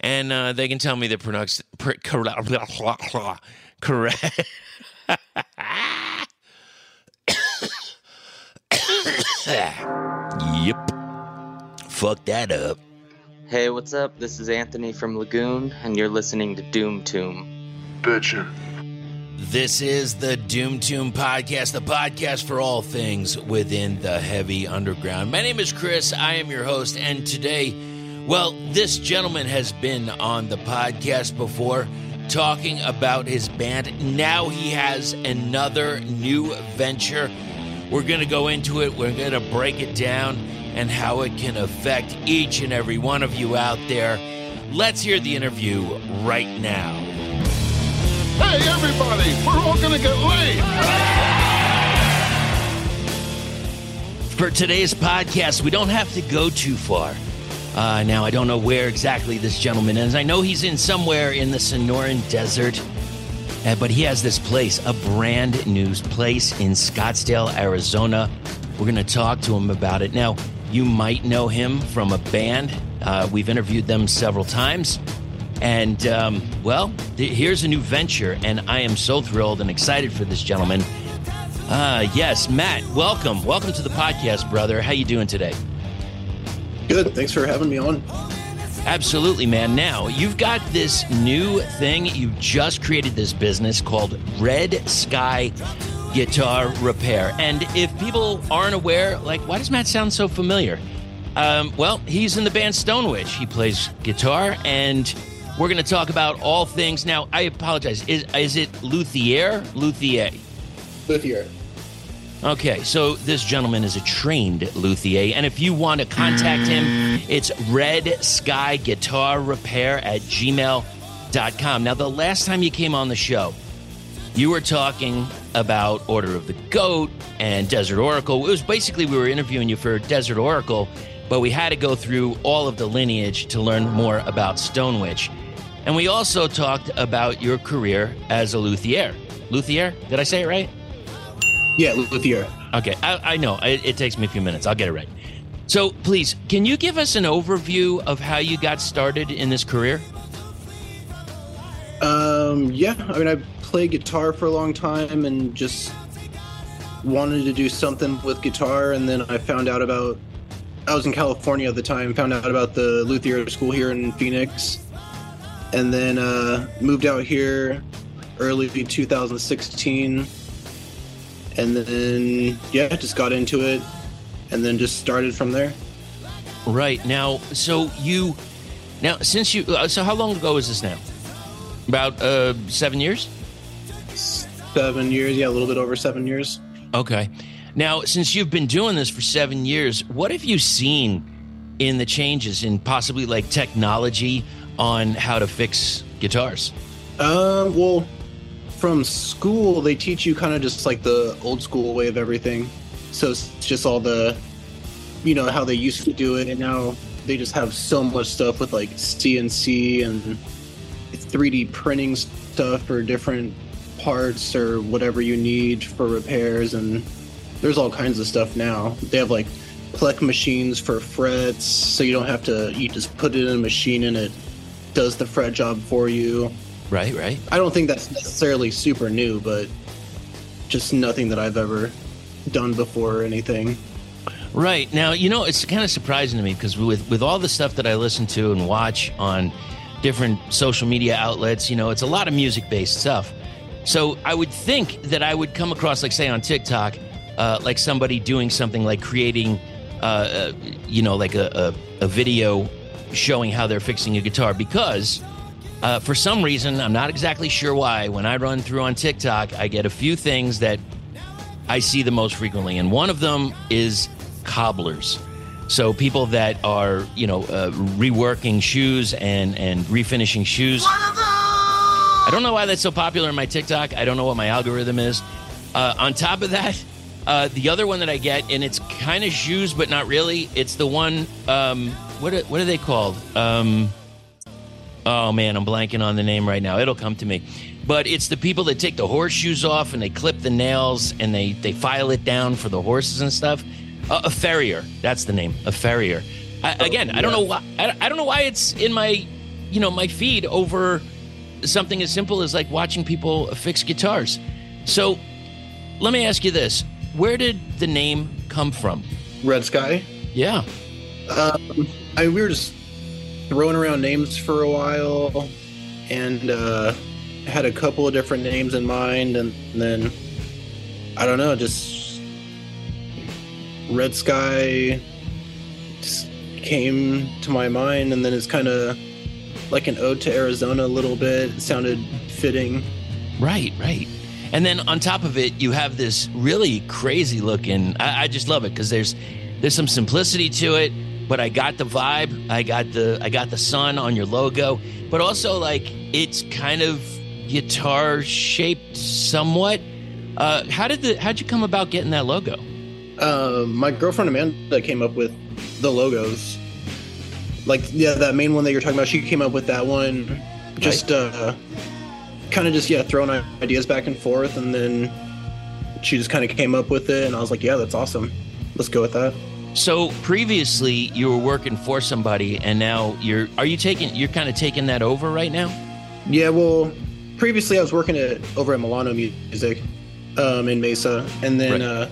and uh, they can tell me the pronounced pr- correct. correct. yep. Fuck that up. Hey, what's up? This is Anthony from Lagoon, and you're listening to Doom Tomb. Bitchin'. This is the Doom Tomb Podcast, the podcast for all things within the heavy underground. My name is Chris. I am your host, and today, well, this gentleman has been on the podcast before talking about his band. Now he has another new venture. We're going to go into it, we're going to break it down and how it can affect each and every one of you out there. Let's hear the interview right now. Hey, everybody, we're all gonna get laid. For today's podcast, we don't have to go too far. Uh, now, I don't know where exactly this gentleman is. I know he's in somewhere in the Sonoran Desert, uh, but he has this place, a brand new place in Scottsdale, Arizona. We're going to talk to him about it. Now, you might know him from a band. Uh, we've interviewed them several times. And, um, well, th- here's a new venture, and I am so thrilled and excited for this gentleman. Uh, yes, Matt, welcome. Welcome to the podcast, brother. How you doing today? Good. Thanks for having me on. Absolutely, man. Now, you've got this new thing. You've just created this business called Red Sky Guitar Repair. And if people aren't aware, like, why does Matt sound so familiar? Um, well, he's in the band Stone Witch. He plays guitar, and we're going to talk about all things. Now, I apologize. Is, is it Luthier? Luthier. Luthier. Okay, so this gentleman is a trained luthier, and if you want to contact him, it's Red Sky Guitar Repair at gmail.com. Now, the last time you came on the show, you were talking about Order of the Goat and Desert Oracle. It was basically we were interviewing you for Desert Oracle, but we had to go through all of the lineage to learn more about Stone Witch. And we also talked about your career as a luthier. Luthier? Did I say it right? Yeah, Luthier. Okay, I, I know. It, it takes me a few minutes. I'll get it right. So, please, can you give us an overview of how you got started in this career? Um, yeah, I mean, I played guitar for a long time and just wanted to do something with guitar. And then I found out about, I was in California at the time, found out about the Luthier school here in Phoenix. And then uh, moved out here early 2016. And then, yeah, just got into it and then just started from there. Right now, so you now since you uh, so how long ago is this now? About uh, seven years. Seven years, yeah, a little bit over seven years. Okay. Now, since you've been doing this for seven years, what have you seen in the changes in possibly like technology on how to fix guitars? Um, well, from school, they teach you kind of just like the old school way of everything. So it's just all the, you know, how they used to do it, and now they just have so much stuff with like CNC and 3D printing stuff for different parts or whatever you need for repairs. And there's all kinds of stuff now. They have like Plek machines for frets, so you don't have to, you just put it in a machine and it does the fret job for you. Right, right. I don't think that's necessarily super new, but just nothing that I've ever done before or anything. Right. Now, you know, it's kind of surprising to me because with, with all the stuff that I listen to and watch on different social media outlets, you know, it's a lot of music based stuff. So I would think that I would come across, like, say, on TikTok, uh, like somebody doing something like creating, uh, uh, you know, like a, a, a video showing how they're fixing a guitar because uh, for some reason, I'm not exactly sure why, when I run through on TikTok, I get a few things that I see the most frequently. And one of them is cobblers. So people that are, you know, uh, reworking shoes and, and refinishing shoes. I don't know why that's so popular in my TikTok. I don't know what my algorithm is. Uh, on top of that, uh, the other one that I get, and it's kind of shoes, but not really. It's the one. Um, what are, what are they called? Um, oh man, I'm blanking on the name right now. It'll come to me. But it's the people that take the horseshoes off and they clip the nails and they they file it down for the horses and stuff. Uh, a farrier, that's the name. A farrier. I, again, I don't know why. I, I don't know why it's in my you know, my feed over something as simple as like watching people fix guitars. So let me ask you this where did the name come from? Red Sky. Yeah. Um, I we were just throwing around names for a while, and uh, had a couple of different names in mind, and then I don't know, just Red Sky just came to my mind, and then it's kind of like an ode to Arizona a little bit. It sounded fitting. Right, right. And then on top of it, you have this really crazy looking. I, I just love it because there's there's some simplicity to it, but I got the vibe. I got the I got the sun on your logo, but also like it's kind of guitar shaped somewhat. Uh, how did the how'd you come about getting that logo? Uh, my girlfriend Amanda came up with the logos. Like yeah, that main one that you're talking about, she came up with that one. Just uh, kind of just yeah, throwing ideas back and forth, and then she just kind of came up with it, and I was like, yeah, that's awesome. Let's go with that. So previously you were working for somebody, and now you're are you taking you're kind of taking that over right now? Yeah, well, previously I was working at over at Milano Music um, in Mesa, and then Right. uh,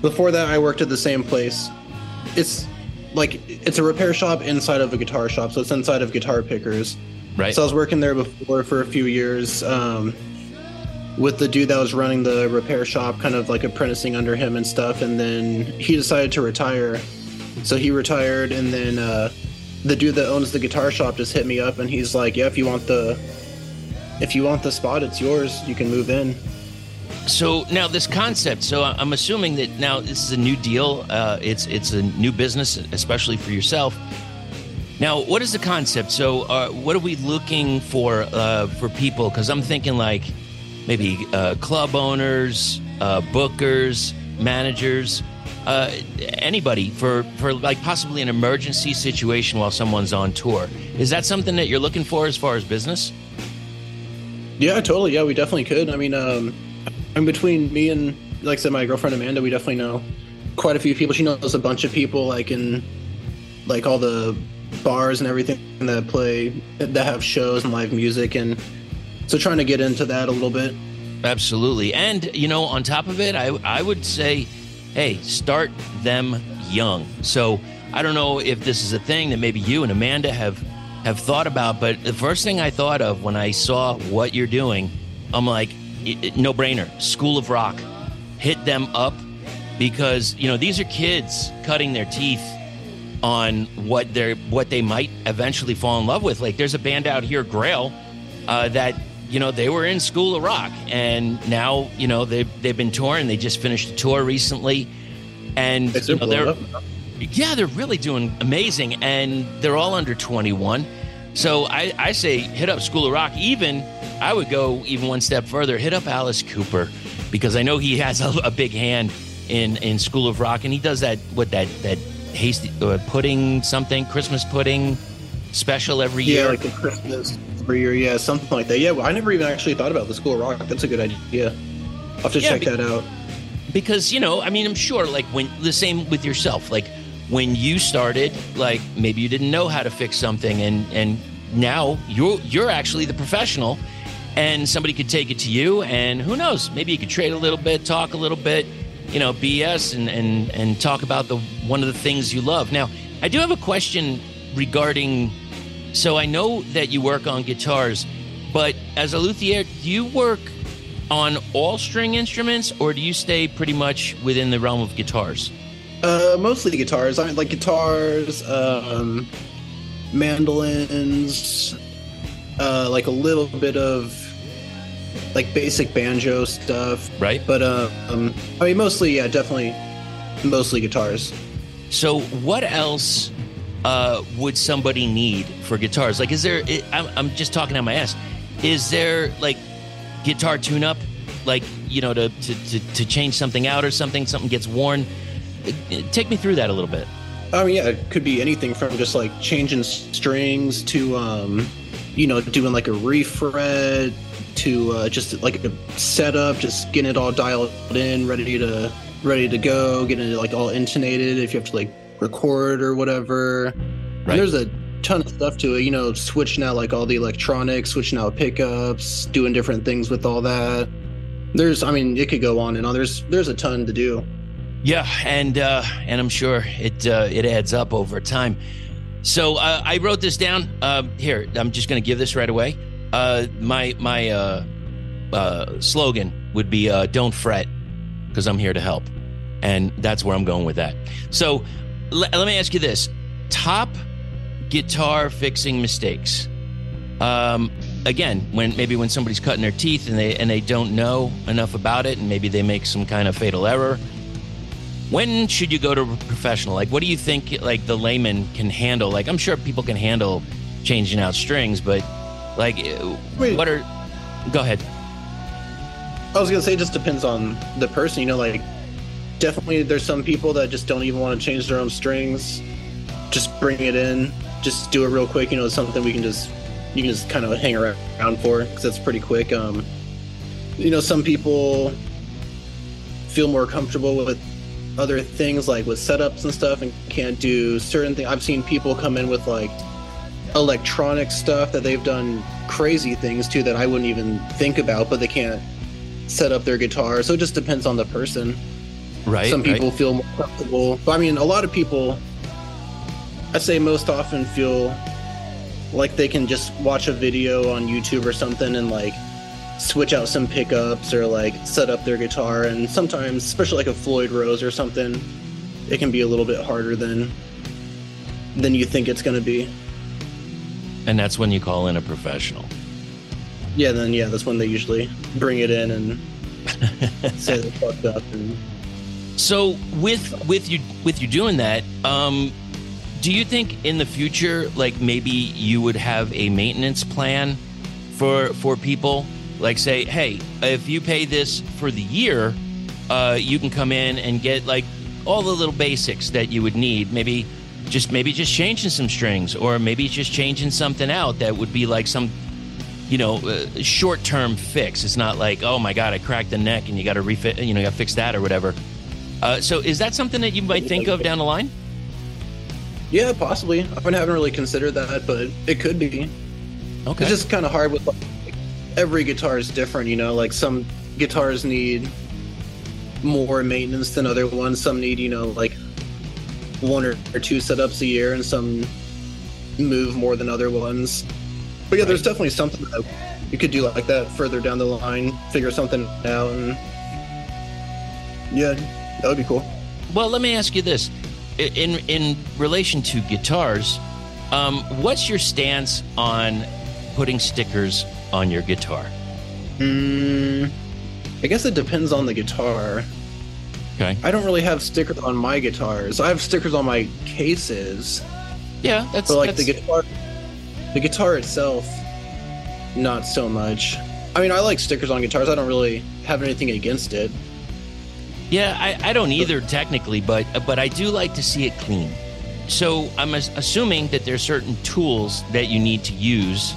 before that I worked at the same place. It's like it's a repair shop inside of a guitar shop, so it's inside of Guitar Pickers. Right. So I was working there before for a few years um, with the dude that was running the repair shop, kind of like apprenticing under him and stuff. And then he decided to retire. So he retired, and then uh, the dude that owns the guitar shop just hit me up, and he's like, "Yeah, if you want the, if you want the spot, it's yours. You can move in." So now this concept. So I- I'm assuming that now this is a new deal. Uh, it's it's a new business, especially for yourself. Now, what is the concept? So, uh, what are we looking for uh, for people? Because I'm thinking like maybe uh, club owners, uh, bookers, managers, uh, anybody for for like possibly an emergency situation while someone's on tour. Is that something that you're looking for as far as business? Yeah, totally. Yeah, we definitely could. I mean, um, in between me and, like I said, my girlfriend Amanda, we definitely know quite a few people. She knows a bunch of people, like in, like all the bars and everything that play, that have shows and live music, and so trying to get into that a little bit. Absolutely. And, you know, on top of it, I, I would say, hey, start them young. So I don't know if this is a thing that maybe you and Amanda have have thought about, but the first thing I thought of when I saw what you're doing, I'm like, no brainer. School of Rock. Hit them up because, you know, these are kids cutting their teeth on what they're what they might eventually fall in love with. Like there's a band out here, Grail, uh, that you know they were in School of Rock, and now you know they've they've been touring. They just finished a tour recently, and you know, they're yeah they're really doing amazing, and they're all under 21. So I, I say hit up School of Rock. Even I would go even one step further. Hit up Alice Cooper because I know he has a, a big hand in in School of Rock, and he does that what that that hasty uh, pudding something Christmas pudding special every Yeah, year. like the Christmas every year. Yeah, something like that. Yeah, well, I never even actually thought about the School of Rock. That's a good idea. I'll have to Yeah, check be- that out. because you know i mean i'm sure like when the same with yourself like when you started like maybe you didn't know how to fix something and and now you're you're actually the professional and somebody could take it to you and who knows maybe you could trade a little bit talk a little bit you know bs and and and talk about the one of the things you love now i do have a question regarding so i know that you work on guitars but as a luthier do you work on all string instruments or do you stay pretty much within the realm of guitars Uh, mostly the guitars. I mean, like guitars, um, mandolins, uh, like a little bit of like basic banjo stuff. right But uh, um, I mean, mostly, yeah, definitely, mostly guitars. so what else uh, would somebody need for guitars? Like is there i I'm, I'm just talking out my ass. Is there like guitar tune up like you know to, to, to, to change something out or something something gets worn? Take me through that a little bit. I mean, yeah, it could be anything from just like changing strings to, um, you know, doing like a refret to uh, just like a setup, just getting it all dialed in, ready to ready to go, getting it like all intonated. If you have to like record or whatever. Right. there's a ton of stuff to it. You know, switching out like all the electronics, switching out pickups, doing different things with all that. There's, I mean, it could go on and on. There's, there's a ton to do. Yeah, and uh, and I'm sure it uh, it adds up over time. So uh, I wrote this down. Uh, here, I'm just going to give this right away. Uh, my my uh, uh, slogan would be uh, "Don't fret, because I'm here to help," and that's where I'm going with that. So l- let me ask you this: top guitar fixing mistakes. Um, again, when maybe when somebody's cutting their teeth and they and they don't know enough about it, and maybe they make some kind of fatal error when should you go to a professional like what do you think like the layman can handle like i'm sure people can handle changing out strings but like Wait. what are go ahead I was gonna say it just depends on the person. You know, like definitely there's some people that just don't even want to change their own strings. Just bring it in, just do it real quick. You know, it's something we can just you can just kind of hang around for because that's pretty quick. Um, you know, some people feel more comfortable with other things like with setups and stuff and can't do certain things. I've seen people come in with like electronic stuff that they've done crazy things to that I wouldn't even think about, but they can't set up their guitar. So it just depends on the person. Right Some right. people feel more comfortable. I mean, a lot of people, I say most often feel like they can just watch a video on YouTube or something and like switch out some pickups or like set up their guitar. And sometimes, especially like a Floyd Rose or something, it can be a little bit harder than than you think it's going to be. and that's when you call in a professional Yeah, then yeah, that's when they usually bring it in and say they fucked up. And so with with you with you doing that um do you think in the future like maybe you would have a maintenance plan for for people? Like say hey if you pay this for the year uh you can come in and get like all the little basics that you would need. Maybe just maybe just changing some strings or maybe just changing something out that would be like some you know uh, short term fix. It's not like oh my god i cracked the neck and you got to refit you know you got to fix that or whatever uh, so is that something that you might think of down the line yeah, possibly. I haven't really considered that, but it could be. okay It's just kind of hard with like, every guitar is different, you know. Like some guitars need more maintenance than other ones. Some need, you know, like one or, or two setups a year, and some move more than other ones. But yeah, there's definitely something that you could do like that further down the line. Figure something out, and yeah, that would be cool. Well, let me ask you this: in in relation to guitars, um, what's your stance on putting stickers on your guitar? Mm, I guess it depends on the guitar. Okay. I don't really have stickers on my guitars. I have stickers on my cases, Yeah, that's but like that's, the guitar, the guitar itself, not so much. I mean, I like stickers on guitars. I don't really have anything against it. Yeah, I, I don't either technically, but but I do like to see it clean. So I'm assuming that there's certain tools that you need to use,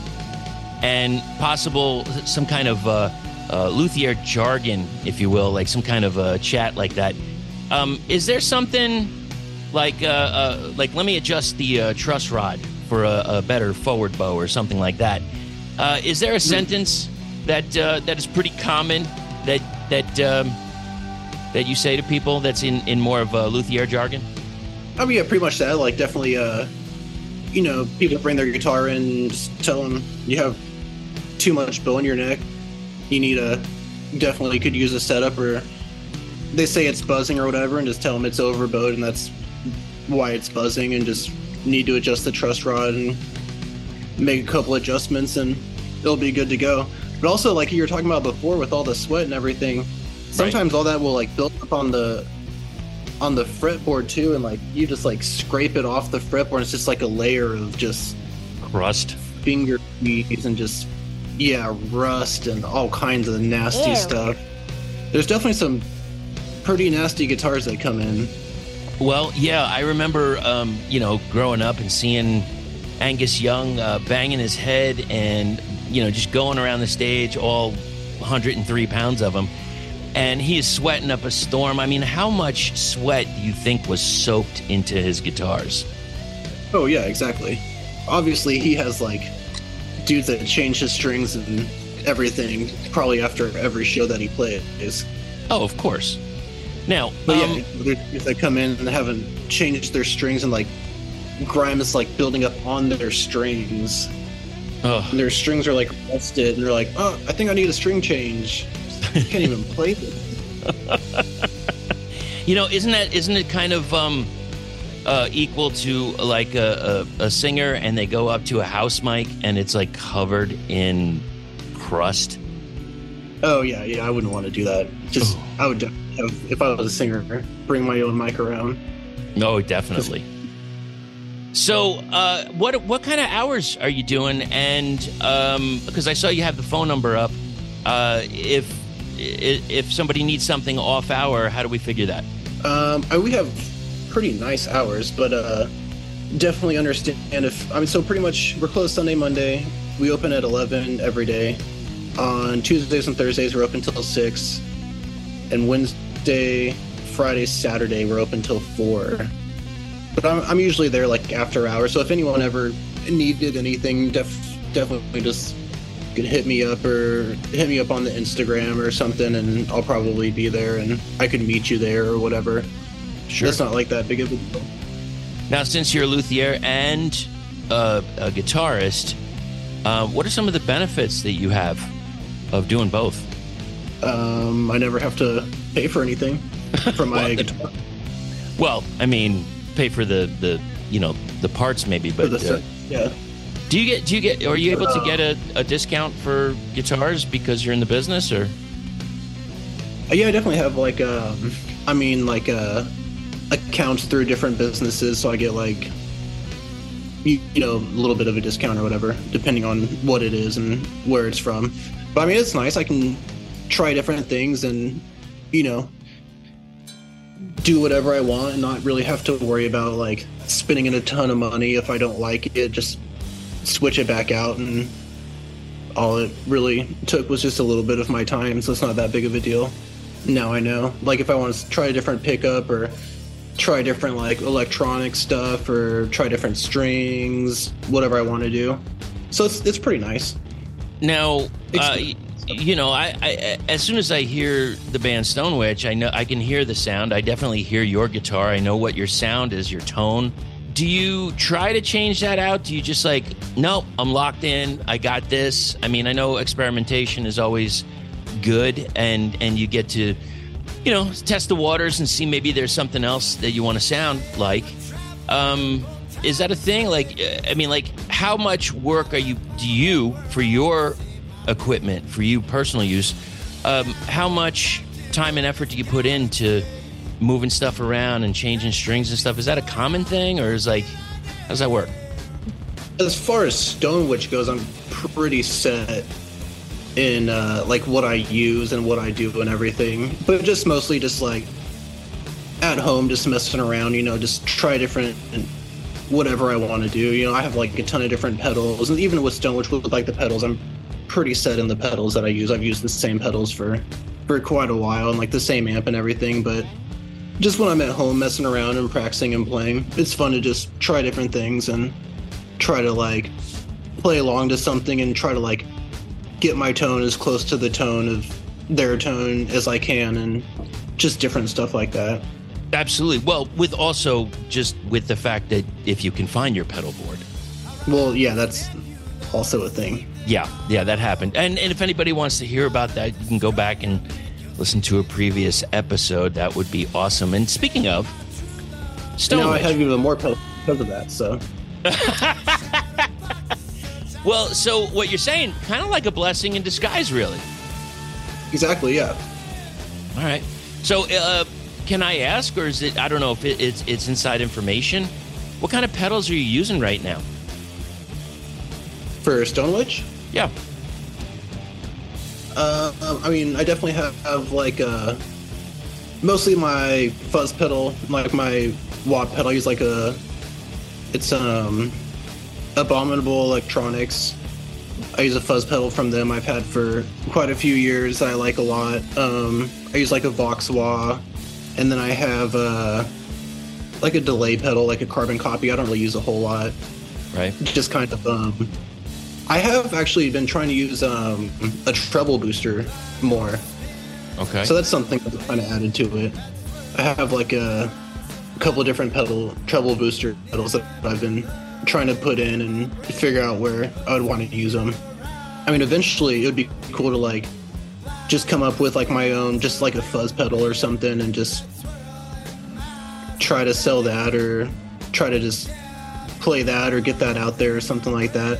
and possible some kind of uh, uh, luthier jargon, if you will, like some kind of uh, chat like that. Um, is there something like uh, uh, like let me adjust the uh, truss rod for a, a better forward bow or something like that? Uh, is there a sentence that that is pretty common that that um, that you say to people that's in, in more of a luthier jargon? I mean, yeah, pretty much that. Like, definitely, uh, you know, people bring their guitar in, and just tell them you have too much bow in your neck. You need a definitely could use a setup, or they say it's buzzing or whatever, and just tell them it's overbowed, and that's why it's buzzing, and just need to adjust the truss rod and make a couple adjustments, and it'll be good to go. But also, like you were talking about before, with all the sweat and everything, sometimes all that will like build up on the on the fretboard too, and like you just like scrape it off the fretboard. And it's just like a layer of just Crust. finger grease and just yeah, rust and all kinds of nasty Ew. stuff. There's definitely some pretty nasty guitars that come in. Well, yeah, I remember, um, you know, growing up and seeing Angus Young uh, banging his head and, you know, just going around the stage, all 103 pounds of him. And he is sweating up a storm. I mean, how much sweat do you think was soaked into his guitars? Oh yeah, exactly. obviously he has like dudes that change his strings and everything probably after every show that he plays. Oh, of course. Now, But um, yeah, there's dudes that come in and haven't changed their strings and like grime is like building up on their strings. And their strings are like rusted and they're like, oh, I think I need a string change. You can't even play this. You know, isn't that isn't it kind of um, uh, equal to like a, a, a singer and they go up to a house mic and it's like covered in crust? Oh yeah, yeah, I wouldn't want to do that. Just I would have if I was a singer, bring my own mic around. No, definitely. So, uh, what what kind of hours are you doing? And because I saw you have the phone number up, uh, if if somebody needs something off hour, how do we figure that? Um, I, we have pretty nice hours, but uh, definitely understand if I mean. So pretty much, we're closed Sunday, Monday. We open at eleven every day. On Tuesdays and Thursdays, we're open till six, and Wednesday, Friday, Saturday, we're open till four. But I'm, I'm usually there like after hours. So if anyone ever needed anything, def- definitely just could hit me up or hit me up on the Instagram or something, and I'll probably be there, and I could meet you there or whatever. Sure. That's not like that big of a deal. Now, since you're a luthier and uh, a guitarist, uh, what are some of the benefits that you have of doing both? Um, I never have to pay for anything for my Well, guitar. Well, I mean, pay for the the you know the parts maybe, but the uh, yeah. Do you get do you get are you able to get a, a discount for guitars because you're in the business or? Uh, Yeah, I definitely have like um, I mean like uh, accounts through different businesses, so I get like you, you know a little bit of a discount or whatever, depending on what it is and where it's from. But I mean, it's nice. I can try different things and you know do whatever I want and not really have to worry about like spending in a ton of money if I don't like it. Just switch it back out and all it really took was just a little bit of my time, so it's not that big of a deal. Now I know. Like if I want to try a different pickup or try different like electronic stuff or try different strings, whatever I want to do. So it's it's pretty nice. Now, uh, you know, I, I as soon as I hear the band Stone Witch, I know I can hear the sound. I definitely hear your guitar. I know what your sound is, your tone. Do you try to change that out? Do you just like, nope, I'm locked in. I got this. I mean, I know experimentation is always good, and and you get to, you know, test the waters and see maybe there's something else that you want to sound like. Um, is that a thing? Like, I mean, like, how much work are you do you for your equipment for you personal use? Um, how much time and effort do you put into moving stuff around and changing strings and stuff? Is that a common thing, or is like, how does that work? As far as Stone Witch goes, I'm pretty set in uh, like what I use and what I do and everything. But just mostly just like at home, just messing around. You know, just try different and whatever I want to do. You know, I have like a ton of different pedals, and even with Stone Witch, with like the pedals, I'm pretty set in the pedals that I use. I've used the same pedals for for quite a while, and like the same amp and everything. But just when I'm at home messing around and practicing and playing, it's fun to just try different things and try to like play along to something and try to like get my tone as close to the tone of their tone as I can and just different stuff like that. Absolutely. Well, with also just with the fact that if you can find your pedal board. Well, yeah, that's also a thing. Yeah, yeah, that happened. And and if anybody wants to hear about that, you can go back and listen to a previous episode. That would be awesome. And speaking of Stone now I have even more pedals because of that. So well, so what you're saying, kind of like a blessing in disguise, really. exactly, yeah. All right. So, uh, can I ask, or is it? I don't know if it, it's it's inside information. What kind of pedals are you using right now? For Stone Witch, Yeah. Uh, I mean, I definitely have, have like uh, mostly my fuzz pedal, like my watt pedal. I use like a, it's um, Abominable Electronics. I use a fuzz pedal from them. I've had for quite a few years that I like a lot. Um, I use like a Vox Wah, and then I have uh, like a delay pedal, like a carbon copy. I don't really use a whole lot. Right. just kind of um I have actually been trying to use um a treble booster more. Okay. So that's something I've kind of added to it. I have like a, couple different pedal treble booster pedals that I've been trying to put in and figure out where I would want to use them. I mean, eventually it would be cool to like just come up with like my own, just like a fuzz pedal or something, and just try to sell that or try to just play that or get that out there or something like that.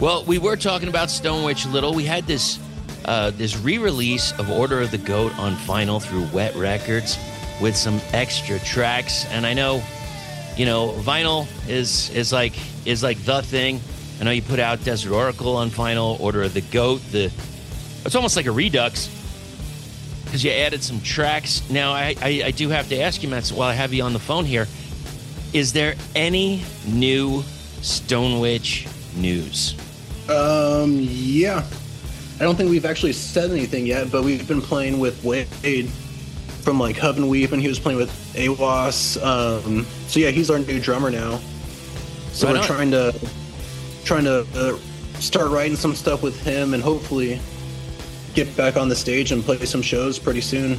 Well, we were talking about Stone Witch a little. We had this uh, this re-release of Order of the Goat on vinyl through Wet Records with some extra tracks, and I know, you know, vinyl is is like is like the thing. I know you put out Desert Oracle on vinyl, Order of the Goat. The it's almost like a redux because you added some tracks. Now, I, I, I do have to ask you, Matt, while I have you on the phone here, is there any new Stone Witch news? Um, yeah. I don't think we've actually said anything yet, but we've been playing with Wade from like Hub and Weave, and he was playing with Awas. Um, so yeah, he's our new drummer now. So Right we're on. trying to trying to uh, start writing some stuff with him, and hopefully get back on the stage and play some shows pretty soon.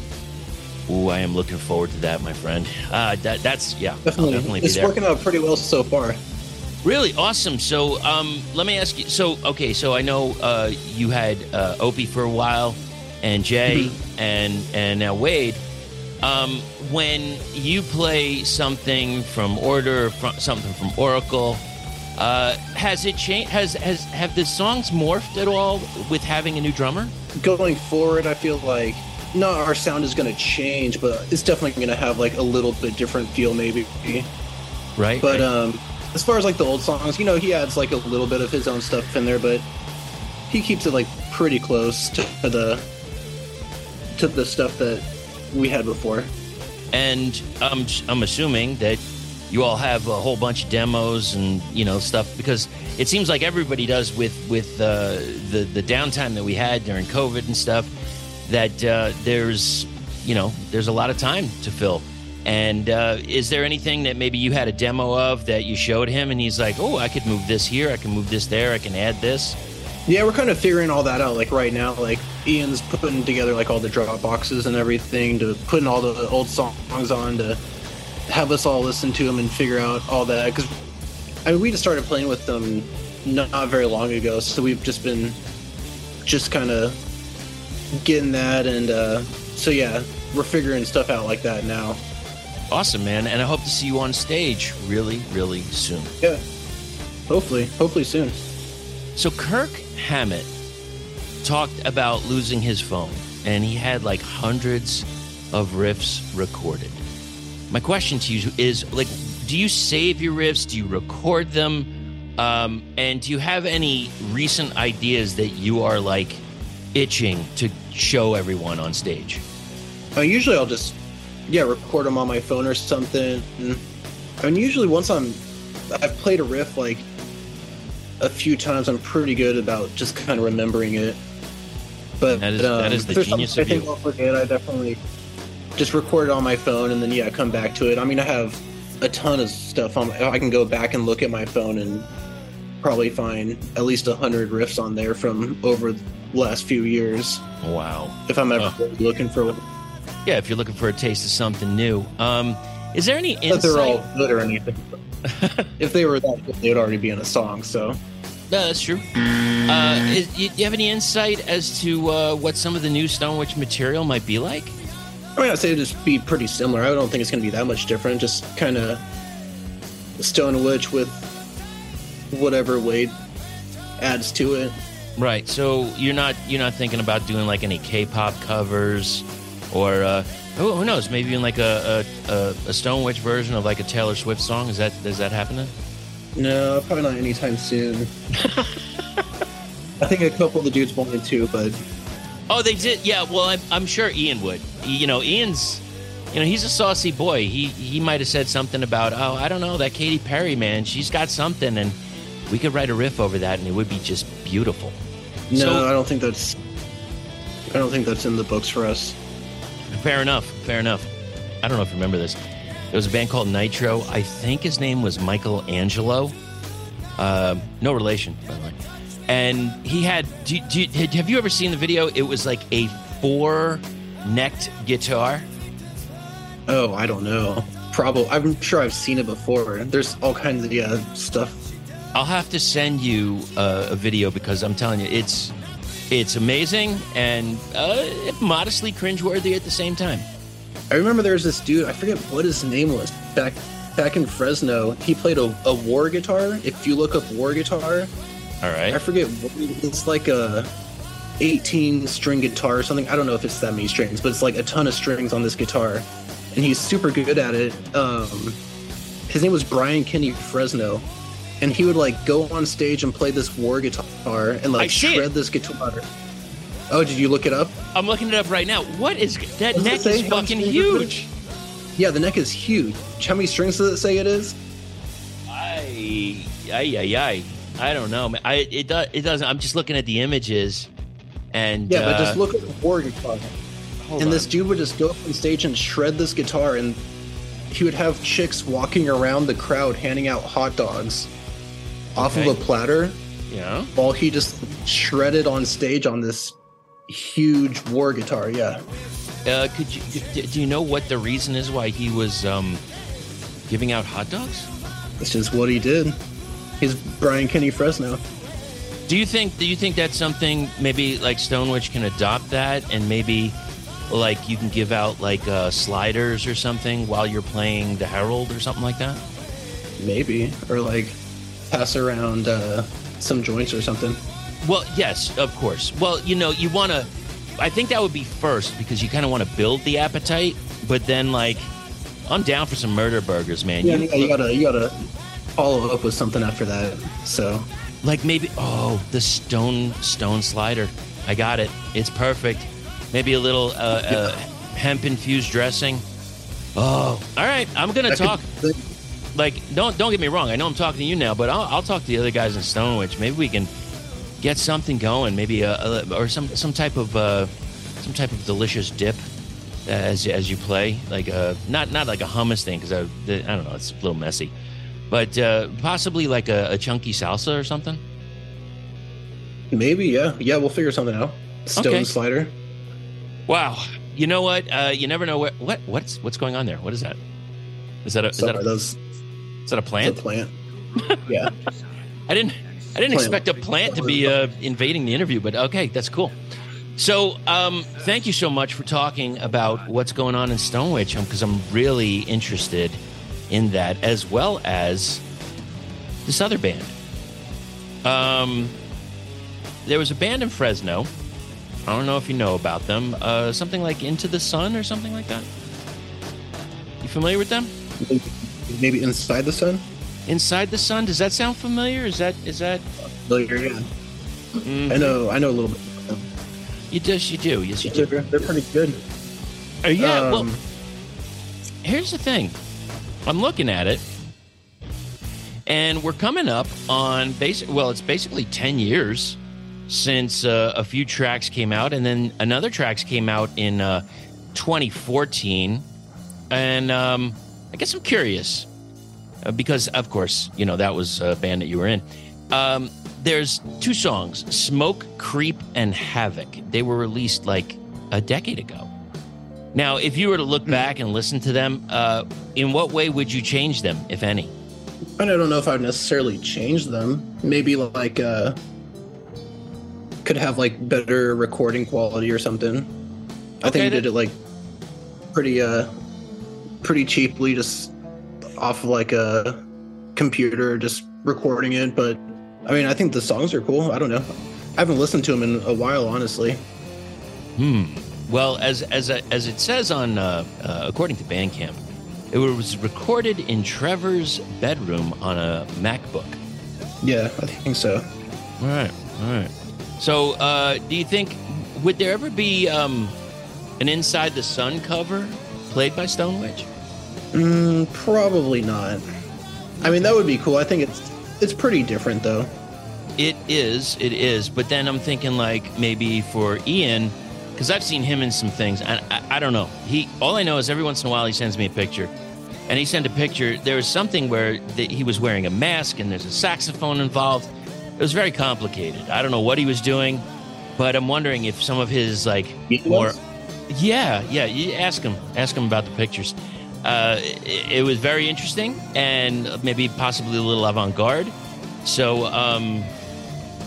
Ooh, I am looking forward to that, my friend. Uh, that that's yeah, Definitely, I'll definitely be it's working out pretty well so far. Really awesome. So, um, let me ask you. So, okay, so I know uh, you had uh, Opie for a while, and Jay, Mm-hmm. and and now Wade. Um, when you play something from Order, from, something from Oracle, uh, has it changed? Has has have the songs morphed at all with having a new drummer? going forward, I feel like not our sound is going to change, but it's definitely going to have like a little bit different feel, maybe. Right. But right. um, as far as like the old songs, you know, he adds like a little bit of his own stuff in there, but he keeps it like pretty close to the to the stuff that we had before. and I'm I'm assuming that you all have a whole bunch of demos and you know stuff because it seems like everybody does with with uh, the the downtime that we had during COVID and stuff. That uh, there's you know there's a lot of time to fill. And uh, is there anything that maybe you had a demo of that you showed him and he's like, oh, I could move this here, I can move this there, I can add this. Yeah, we're kind of figuring all that out. Like right now, like Ian's putting together like all the drop boxes and everything to putting all the old songs on to have us all listen to them and figure out all that. Because I mean, we just started playing with them not, very long ago, so we've just been just kind of getting that, and uh, so yeah, we're figuring stuff out like that now. Awesome, man. And I hope to see you on stage really, really soon. Yeah, hopefully, hopefully soon. So Kirk Hammett talked about losing his phone, and he had like hundreds of riffs recorded. My question to you is like, do you save your riffs? Do you record them? Um, and do you have any recent ideas that you are like itching to show everyone on stage? Uh, usually I'll just yeah record them on my phone or something. Mm. And usually once I'm I've played a riff like a few times, I'm pretty good about just kind of remembering it. But That is- that um, is the genius of I think. I'll forget. I definitely just record it on my phone and then yeah come back to it. I mean I have a ton of stuff on. I can go back and look at my phone and probably find at least a hundred riffs on there from over the last few years Wow. if I'm ever Oh. looking for one. Yeah, if you're looking for a taste of something new. Um, is there any insight? that they're all good or anything. if they were that good, they'd already be in a song. So No, that's true. Uh, is, you, you have any insight as to uh, what some of the new Stone Witch material might be like? I mean, I'd say it'd just be pretty similar. I don't think it's going to be that much different. Just kind of Stone Witch with whatever Wade adds to it. Right. So you're not you're not thinking about doing like any K-pop covers, or uh, who, who knows? Maybe even like a a, a a Stone Witch version of like a Taylor Swift song. Is that is that happening? No, probably not anytime soon. I think a couple of the dudes wanted to, but Oh, they did. Yeah. Well, I'm, I'm sure Ian would. You know, Ian's. You know, he's a saucy boy. He he might have said something about, oh, I don't know, that Katy Perry man. She's got something, and we could write a riff over that, and it would be just beautiful. no, So- I don't think that's. I don't think that's in the books for us. Fair enough. Fair enough. I don't know if you remember this. There was a band called Nitro. I think his name was Michael Angelo. Uh, no relation, by the way. And he had. Do, do, have you ever seen the video? It was like a four necked guitar. Oh, I don't know. Probably. I'm sure I've seen it before. There's all kinds of yeah stuff. I'll have to send you uh, a video because I'm telling you, it's it's amazing and uh, modestly cringeworthy at the same time. I remember there was this dude. I forget what his name was back back in Fresno. He played a, a Warr guitar. If you look up Warr guitar, All right. I forget. what It's like a 18 string guitar or something. I don't know if it's that many strings, but it's like a ton of strings on this guitar, and he's super good at it. Um, his name was Brian Kenny Fresno, and he would like go on stage and play this Warr guitar and like see it. shred this guitar. Oh, did you look it up? I'm looking it up right now. What is that it neck is fucking strings it is? huge. Yeah, the neck is huge. How many strings does it say it is? I, ay, ay, ay. I don't know. I it does it doesn't. I'm just looking at the images, and Yeah, but uh, just look at the Warr guitar. and on. this dude would just go up on stage and shred this guitar, and he would have chicks walking around the crowd handing out hot dogs off Okay. of a platter yeah. while he just shredded on stage on this huge Warr guitar. Yeah. Uh, could you do you know what the reason is why he was um, giving out hot dogs? That's just what he did. He's Brian Kenny Fresno. Do you think do you think that's something maybe like Stone Witch can adopt that and maybe like you can give out like uh, sliders or something while you're playing the Herald or something like that? Maybe. Or like pass around uh, some joints or something. Well, yes, of course. Well, you know, you want to. I think that would be first because you kind of want to build the appetite, but then like, I'm down for some murder burgers, man. Yeah, You- yeah, you gotta you gotta follow up with something after that. So like maybe oh the stone stone slider. I got it. It's perfect. Maybe a little uh, uh, hemp infused dressing. Oh, all right. I'm gonna could- talk. Like don't don't get me wrong. I know I'm talking to you now, but I'll, I'll talk to the other guys in Stone Witch. Maybe we can get something going. Maybe a, a or some some type of uh, some type of delicious dip as as you play. Like uh not not like a hummus thing because I I don't know. It's a little messy, but uh, possibly like a, a chunky salsa or something. maybe yeah yeah we'll figure something out. Stone Okay. slider. Wow. You know what? Uh, you never know what what what's what's going on there. What is that? Is that a is that a, those is that a the a plant. yeah. I didn't I didn't Plant. expect a plant to be uh, invading the interview, but okay, that's cool. So, um, thank you so much for talking about what's going on in Stone Witch, because I'm really interested in that, as well as this other band. Um, there was a band in Fresno. I don't know if you know about them. Uh, something like Into the Sun or something like that. You familiar with them? Maybe inside the sun. Inside the Sun. Does that sound familiar? Is that is that? Familiar, yeah. Mm, I know. I know a little bit. About them. You yes, you do. Yes, you do. They're, they're pretty good. Uh, yeah. well, Um, here's the thing. I'm looking at it, and we're coming up on basic. Well, it's basically ten years since uh, a few tracks came out, and then another tracks came out in uh, 2014. And um, I guess I'm curious uh, because, of course, you know that was a band that you were in. Um, there's two songs, "Smoke, Creep, and Havoc." They were released like a decade ago. Now, if you were to look back and listen to them, uh, in what way would you change them, if any? and I don't know if I would necessarily change them. Maybe like uh, could have like better recording quality or something. I Okay, think that- did it like pretty uh pretty cheaply, just off of like a computer, just recording it. But I mean, I think the songs are cool. I don't know. I haven't listened to them in a while, honestly. Hmm. Well, as as as it says on, uh, uh, according to Bandcamp, it was recorded in Trevor's bedroom on a MacBook. Yeah, I think so. All right, all right. So, uh, do you think would there ever be um, an Inside the Sun cover played by Stone Witch? Mm, probably not. I mean, that would be cool. I think it's it's pretty different though. It is, it is. But then I'm thinking like maybe for Ian, because I've seen him in some things. And I, I don't know. He all I know is every once in a while he sends me a picture, and he sent a picture. There was something where the, he was wearing a mask and there's a saxophone involved. It was very complicated. I don't know what he was doing, but I'm wondering if some of his like more. Yeah, yeah. You ask him. Ask him about the pictures. Uh, it, it was very interesting and maybe possibly a little avant-garde. So um,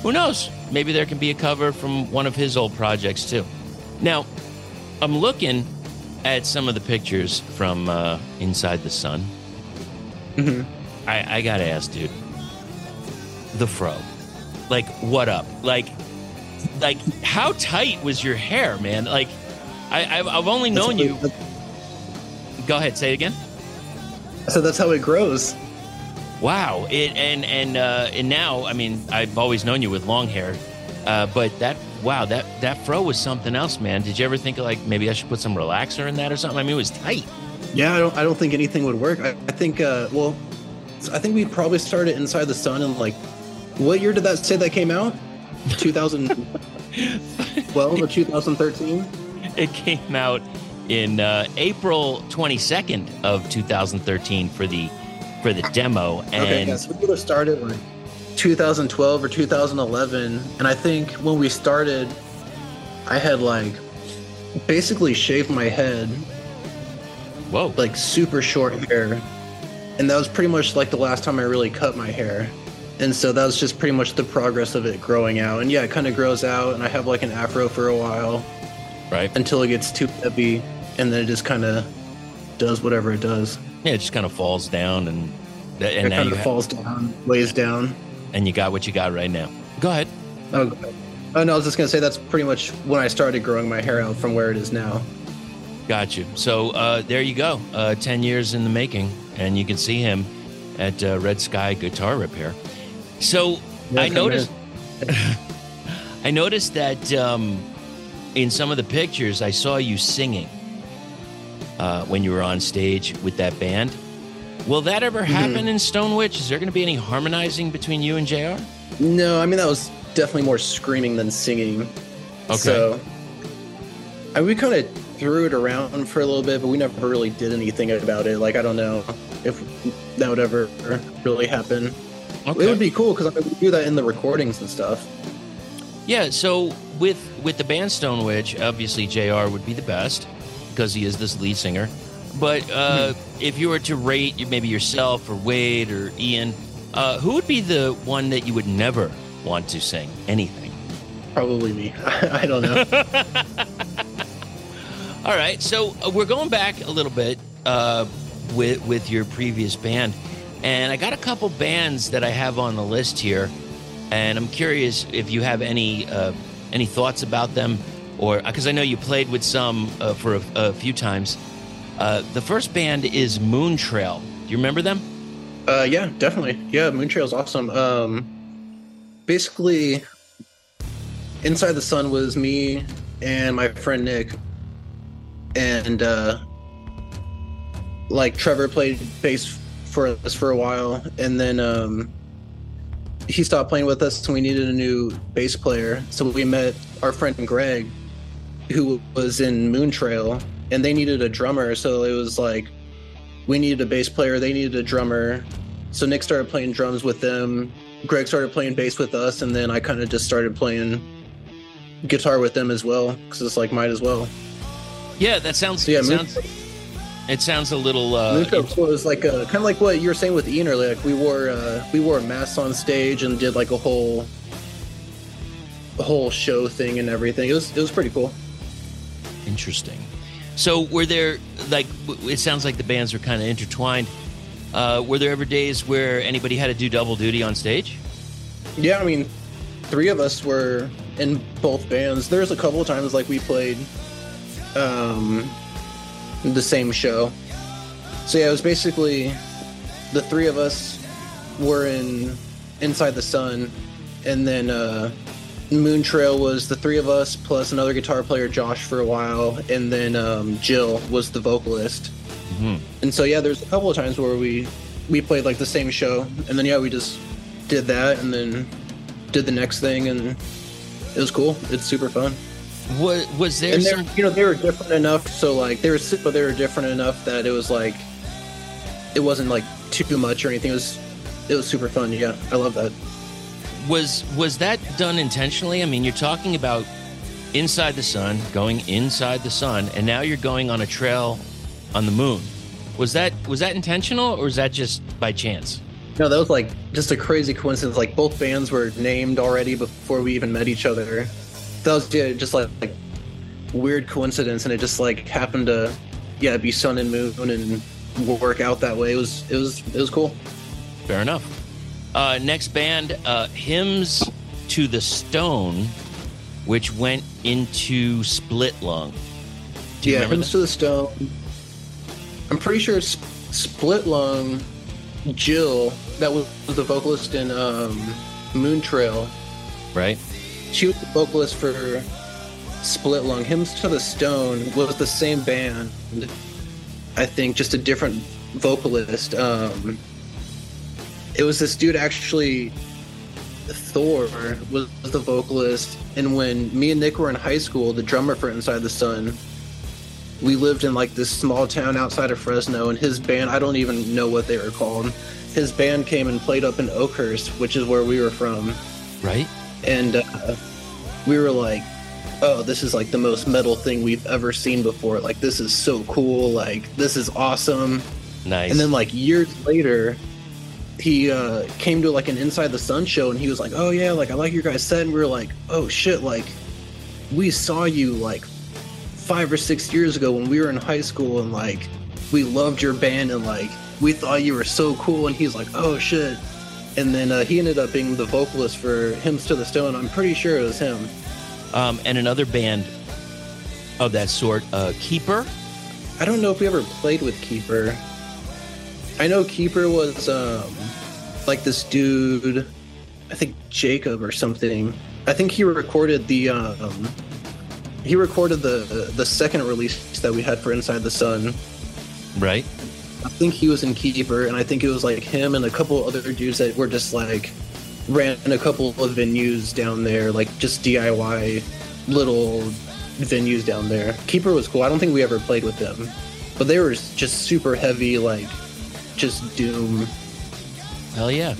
who knows? Maybe there can be a cover from one of his old projects too. Now, I'm looking at some of the pictures from uh, Inside the Sun. Mhm. I, I gotta ask, dude. The fro, like, what up? Like, like, how tight was your hair, man? Like, I, I've, I've only known how you. it- Go ahead, say it again. So that's how it grows. Wow. It and and uh, and now, I mean, I've always known you with long hair, uh, but that wow, that that fro was something else, man. Did you ever think of like maybe I should put some relaxer in that or something? I mean, it was tight. Yeah, I don't. I don't think anything would work. I, I think. Uh, well, I think we probably started inside the sun in like, what year did that say that came out? 2012 or 2013? It came out in uh, April 22nd of 2013 for the for the demo, and Okay, yeah, so we would have started like 2012 or 2011, and I think when we started, I had like basically shaved my head, whoa, like super short hair, and that was pretty much like the last time I really cut my hair. And so that was just pretty much the progress of it growing out. And yeah, it kind of grows out, and I have like an afro for a while. Right? until it gets too heavy, and then it just kind of does whatever it does. Yeah, it just kind of falls down, and and it now kind you of falls down, lays down. and you got what you got right now. Go ahead. Oh, oh no, I was just gonna say that's pretty much when I started growing my hair out from where it is now. Got you. So uh, there you go. Uh, Ten years in the making, and you can see him at uh, Red Sky Guitar Repair. So Yeah, I noticed. I noticed that um, in some of the pictures, I saw you singing uh, when you were on stage with that band. Will that ever Mm-hmm. happen in Stone Witch? Is there going to be any harmonizing between you and Jr? No, I mean that was definitely more screaming than singing. Okay. So, I we kind of threw it around for a little bit, but we never really did anything about it. Like I don't know if that would ever really happen. Okay. It would be cool because I would do that in the recordings and stuff. Yeah, so with with the band Stone Witch, obviously Jr. would be the best because he is this lead singer. But uh, if you were to rate maybe yourself or Wade or Ian, uh, who would be the one that you would never want to sing anything? Probably me. I don't know. All right, so uh, we're going back a little bit uh, with with your previous band, and I got a couple bands that I have on the list here, and I'm curious if you have any uh, any thoughts about them, or because I know you played with some uh, for a, a few times. Uh, the first band is Moon Trail. Do you remember them? Uh, yeah, definitely. Yeah, Moon Trail's awesome. Um, basically, Inside the Sun was me and my friend Nick, and uh, like Trevor played bass for us for a while, and then um, he stopped playing with us, and we needed a new bass player. So we met our friend Greg, who was in Moon Trail, and they needed a drummer. So it was like we needed a bass player, they needed a drummer. So Nick started playing drums with them. Greg started playing bass with us, and then I kind of just started playing guitar with them as well because it's like might as well. Yeah, that sounds. So yeah, Moon, sounds. It sounds a little. Uh, Moon Trail was like a, kind of like what you were saying with Ian earlier. Like we wore uh, we wore masks on stage and did like a whole a whole show thing and everything. It was it was pretty cool. Interesting. So, were there like it sounds like the bands are kind of intertwined? Uh, were there ever days where anybody had to do double duty on stage? Yeah, I mean, three of us were in both bands. There's a couple of times like we played um, the same show. So yeah, it was basically the three of us were in Inside the Sun, and then uh, Moon Trail was the three of us plus another guitar player, Josh, for a while, and then um, Jill was the vocalist. Mhm. And so yeah, there's a couple of times where we we played like the same show, and then yeah, we just did that, and then did the next thing, and it was cool. It's super fun. Was, was there and they're some? you know they were different enough, so like they were but they were different enough that it was like it wasn't like too much or anything. It was it was super fun. Yeah, I love that. Was was that done intentionally? I mean, you're talking about inside the sun, going inside the sun, and now you're going on a trail on the moon. Was that was that intentional or was that just by chance? No, that was like just a crazy coincidence. Like both bands were named already before we even met each other. That was yeah, just like, like weird coincidence, and it just like happened to yeah be sun and moon and work out that way. It was it was it was cool. Fair enough. Uh, next band, uh, Hymns to the Stone, which went into Split Lung. Do you yeah, Hymns that? to the Stone. I'm pretty sure it's Split Lung. Jill, that was the vocalist in um, Moon Trail. Right? She was the vocalist for Split Lung. Hymns to the Stone was the same band. I think just a different vocalist. Um, it was this dude actually. Thor was the vocalist, and when me and Nick were in high school, the drummer for Inside the Sun, we lived in like this small town outside of Fresno, and his band, I don't even know what they were called. His band came and played up in Oakhurst, which is where we were from. Right? And uh, we were like, oh, this is like the most metal thing we've ever seen before. Like, this is so cool. Like, this is awesome. Nice. And then, like, years later, he uh, came to like an Inside the Sun show and he was like, oh, yeah, like, I like your guys' set. And we were like, oh, shit, like, we saw you like five or six years ago when we were in high school and like we loved your band and like we thought you were so cool and he's like oh shit and then uh, he ended up being the vocalist for hymns to the stone i'm pretty sure it was him um, and another band of that sort, uh, Keeper. i don't know if we ever played with keeper i know keeper was um, like this dude i think jacob or something i think he recorded the um, he recorded the the second release that we had for inside the sun Right? I think he was in Keeper, and I think it was like him and a couple other dudes that were just like ran a couple of venues down there, like just DIY little venues down there. Keeper was cool. I don't think we ever played with them, but they were just super heavy, like just doom. Hell yeah.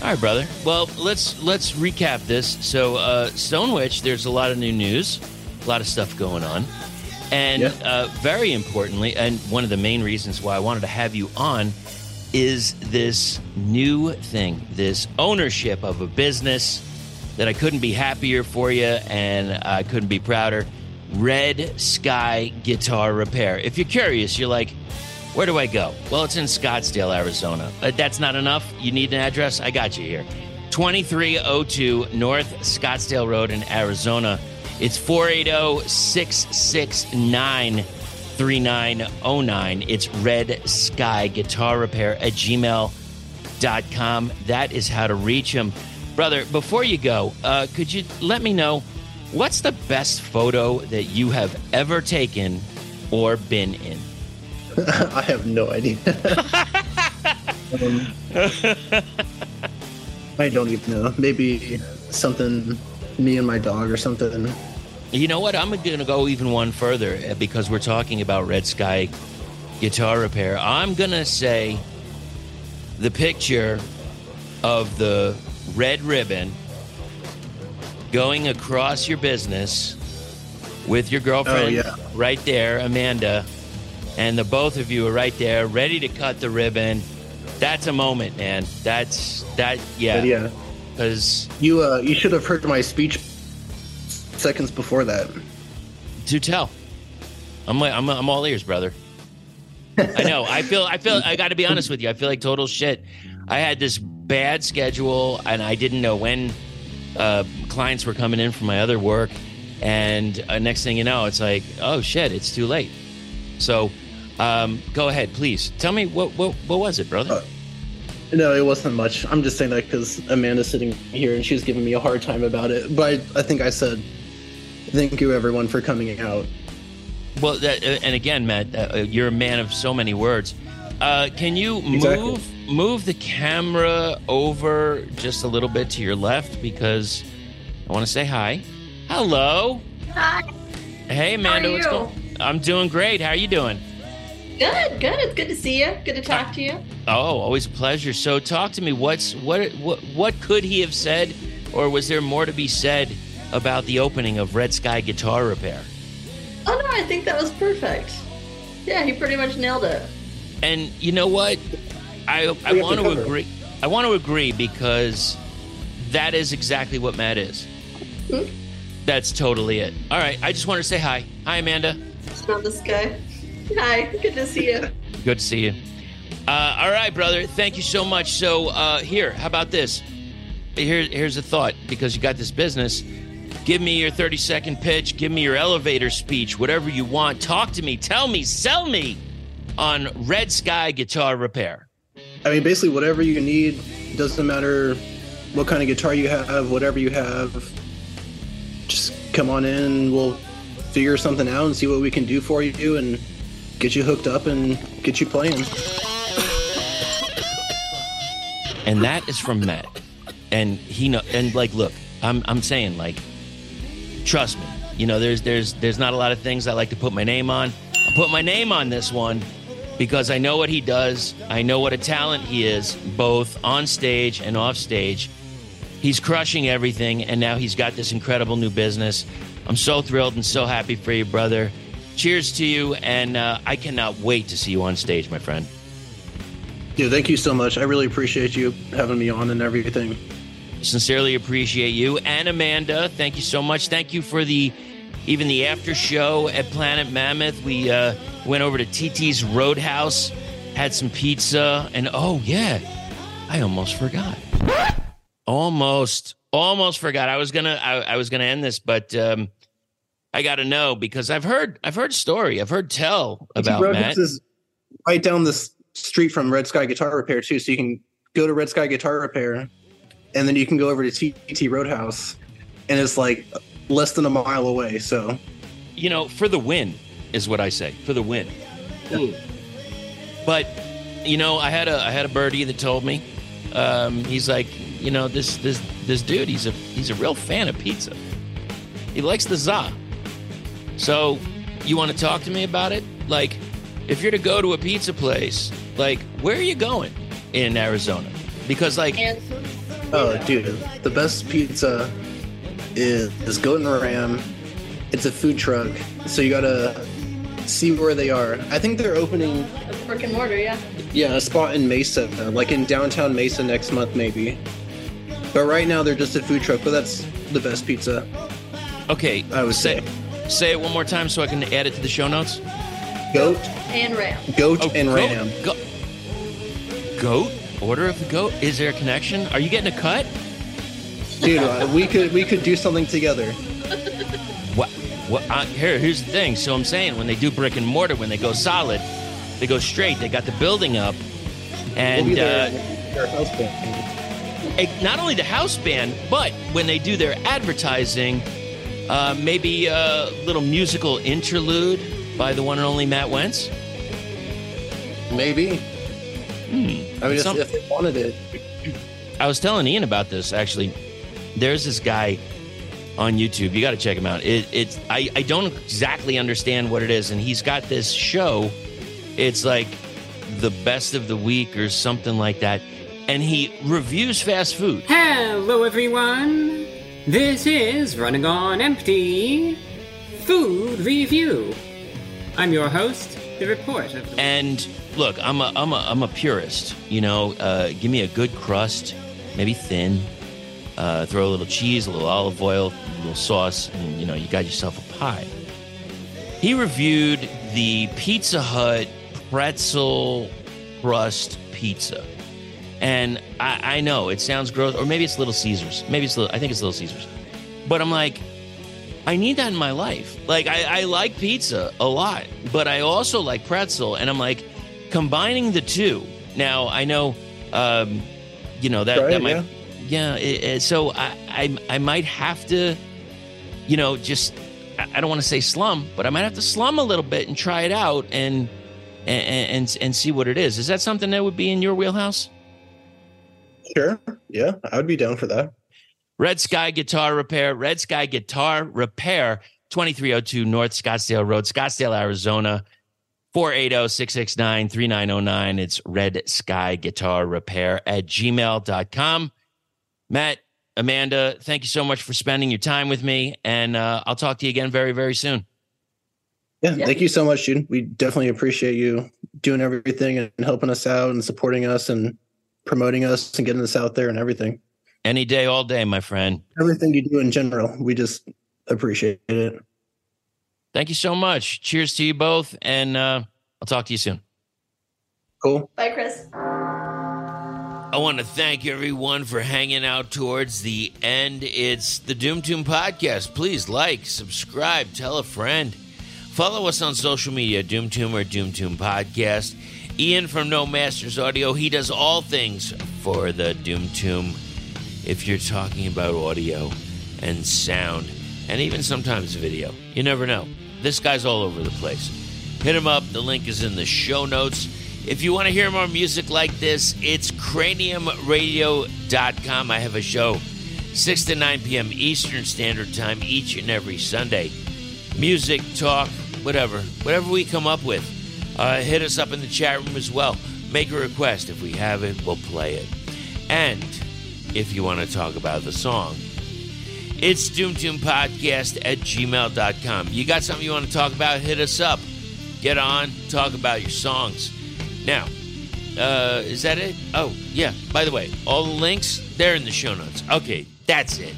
All right, brother. Well, let's let's recap this. So, uh, Stone Witch, there's a lot of new news, a lot of stuff going on, and Yeah. uh, very importantly, and one of the main reasons why I wanted to have you on is this new thing, this ownership of a business that I couldn't be happier for you, and I couldn't be prouder. Red Sky Guitar Repair. If you're curious, you're like, where do I go? Well, it's in Scottsdale, Arizona. Uh, that's not enough. You need an address? I got you here. 2302 North Scottsdale Road in Arizona. It's 480 669 3909. It's Red Sky Guitar Repair at gmail.com. That is how to reach them. Brother, before you go, uh, could you let me know what's the best photo that you have ever taken or been in? I have no idea. um, I don't even know. Maybe something me and my dog or something. You know what? I'm going to go even one further uh, because we're talking about Red Sky guitar repair. I'm going to say the picture of the red ribbon going across your business with your girlfriend Oh, yeah. right there, Amanda, and the both of you are right there ready to cut the ribbon. That's a moment, man. That's that yeah. Yeah, Cuz you uh, you should have heard my speech seconds before that. Do tell. I'm like, I'm I'm all ears, brother. I know. I feel I feel I got to be honest with you. I feel like total shit. I had this bad schedule and I didn't know when uh, clients were coming in from my other work and uh, next thing you know, it's like, oh shit, it's too late. So, um, go ahead, please. Tell me what what what was it, brother? Uh, No, it wasn't much. I'm just saying that because Amanda's sitting here and she was giving me a hard time about it. But I, I think I said, thank you everyone for coming out. Well, that, uh, and again, Matt, uh, uh, you're a man of so many words. Uh, can you Exactly. move move the camera over just a little bit to your left because I want to say hi. Hello. Hi. Hey, Amanda. are What's going? I'm doing great. How are you doing? Good, good. It's good to see you. Good to talk to you. Oh, always a pleasure. So, talk to me. What's what what what could he have said, or was there more to be said about the opening of Red Sky Guitar Repair? Oh no, I think that was perfect. Yeah, he pretty much nailed it. And you know what? I I want to to agree. I want to agree because that is exactly what Matt is. Hmm? That's totally it. All right, I just want to say hi. Hi, Amanda. Smell this guy. Hi, good to see you. Good to see you. Uh, all right, brother. Thank you so much. So uh, here, how about this? Here, here's a thought. Because you got this business, give me your 30 second pitch. Give me your elevator speech. Whatever you want. Talk to me. Tell me. Sell me on Red Sky Guitar Repair. I mean, basically, whatever you need, doesn't matter what kind of guitar you have, whatever you have, just come on in. We'll figure something out and see what we can do for you and get you hooked up and get you playing. and that is from Matt. And he know and like look, I'm I'm saying like trust me. You know, there's there's there's not a lot of things I like to put my name on. I put my name on this one because I know what he does. I know what a talent he is, both on stage and off stage. He's crushing everything, and now he's got this incredible new business. I'm so thrilled and so happy for you, brother. Cheers to you, and uh, I cannot wait to see you on stage, my friend. Yeah, thank you so much. I really appreciate you having me on and everything. sincerely appreciate you and amanda thank you so much thank you for the even the after show at planet mammoth we uh, went over to tt's roadhouse had some pizza and oh yeah i almost forgot almost almost forgot i was gonna i, I was gonna end this but um i gotta know because i've heard i've heard story i've heard tell about Roadhouse matt is right down the street from Red Sky Guitar Repair too, so you can go to Red Sky Guitar Repair, and then you can go over to TT Roadhouse, and it's like less than a mile away. So you know, for the win is what I say. For the win. But you know, I had a I had a birdie that told me, um, he's like, you know, this this this dude, he's a he's a real fan of pizza. He likes the za. So, you want to talk to me about it? Like, if you're to go to a pizza place, like, where are you going in Arizona? Because like, Oh, dude, the best pizza is, is Goat and Ram. It's a food truck, so you gotta see where they are. I think they're opening, a brick and mortar, yeah. yeah, a spot in Mesa, like in downtown Mesa next month, maybe. But right now, they're just a food truck, but that's the best pizza, okay, I would say say. Say it one more time so I can add it to the show notes. Goat, And ram. Goat, Oh, and goat- Ram. go- goat? Order of the goat? Is there a connection? Are you getting a cut? Dude, uh, we could we could do something together. What? What? Uh, here, here's the thing. So I'm saying when they do brick and mortar, when they go solid, they go straight. They got the building up, We'll and be there. uh, their house band. not only the house band, but when they do their advertising, uh, maybe a little musical interlude by the one and only Matt Wentz. Maybe. Hmm. I mean, if, Some- if they wanted it. I was telling Ian about this actually. There's this guy on YouTube. You got to check him out. It, it's I, I don't exactly understand what it is, and he's got this show. It's like the best of the week or something like that, and he reviews fast food. Hello, everyone. This is Running on Empty Food Review. I'm your host, the report the And look, I'm a I'm a I'm a purist. You know, uh, give me a good crust, maybe thin. Uh, throw a little cheese, a little olive oil, a little sauce, and you know you got yourself a pie. He reviewed the Pizza Hut pretzel crust pizza, and I, I know it sounds gross, or maybe it's Little Caesars. Maybe it's little, I think it's Little Caesars, but I'm like, I need that in my life. Like I, I like pizza a lot, but I also like pretzel, and I'm like combining the two. Now I know, um, you know that Try that might, yeah. yeah. it- it- so I, I I might have to, you know, just I I don't want to say slum, but I might have to slum a little bit and try it out and and and, and see what it is. Is that something that would be in your wheelhouse? Sure. Yeah, I would be down for that. Red Sky Guitar Repair, Red Sky Guitar Repair, 2302 North Scottsdale Road, Scottsdale, Arizona. 480-669-3909. It's Red Sky Guitar Repair at gmail.com. Matt, Amanda, thank you so much for spending your time with me. And uh, I'll talk to you again very, very soon. Yeah, Yeah. thank you so much, dude. We definitely appreciate you doing everything and helping us out and supporting us and promoting us and getting us out there and everything. Any day, all day, my friend. Everything you do in general, we just appreciate it. Thank you so much. Cheers to you both. And uh, I'll talk to you soon. Cool. Bye, Chris. I want to thank everyone for hanging out towards the end. It's the Doom Tomb podcast. Please like, subscribe, tell a friend. Follow us on social media, Doom Tomb or Doom Tomb Podcast. Ian from No Masters Audio, he does all things for the Doom Tomb. If you're talking about audio and sound, and even sometimes video, you never know. This guy's all over the place. Hit him up. The link is in the show notes. If you want to hear more music like this, it's craniumradio.com. I have a show 6 to 9 p.m. Eastern Standard Time each and every Sunday. Music, talk, whatever. Whatever we come up with. Uh, hit us up in the chat room as well. Make a request. If we have it, we'll play it. And if you want to talk about the song, it's doomtombpodcast at gmail.com. You got something you want to talk about? Hit us up. Get on, talk about your songs. Now, uh, is that it? Oh, yeah. By the way, all the links, they're in the show notes. Okay, that's it.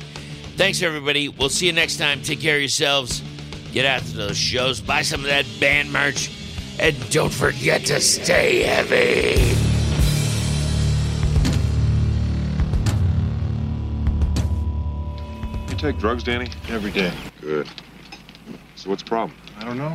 Thanks, everybody. We'll see you next time. Take care of yourselves. Get out to those shows. Buy some of that band merch. And don't forget to stay heavy. You take drugs, Danny? Every day. Good. So what's the problem? I don't know.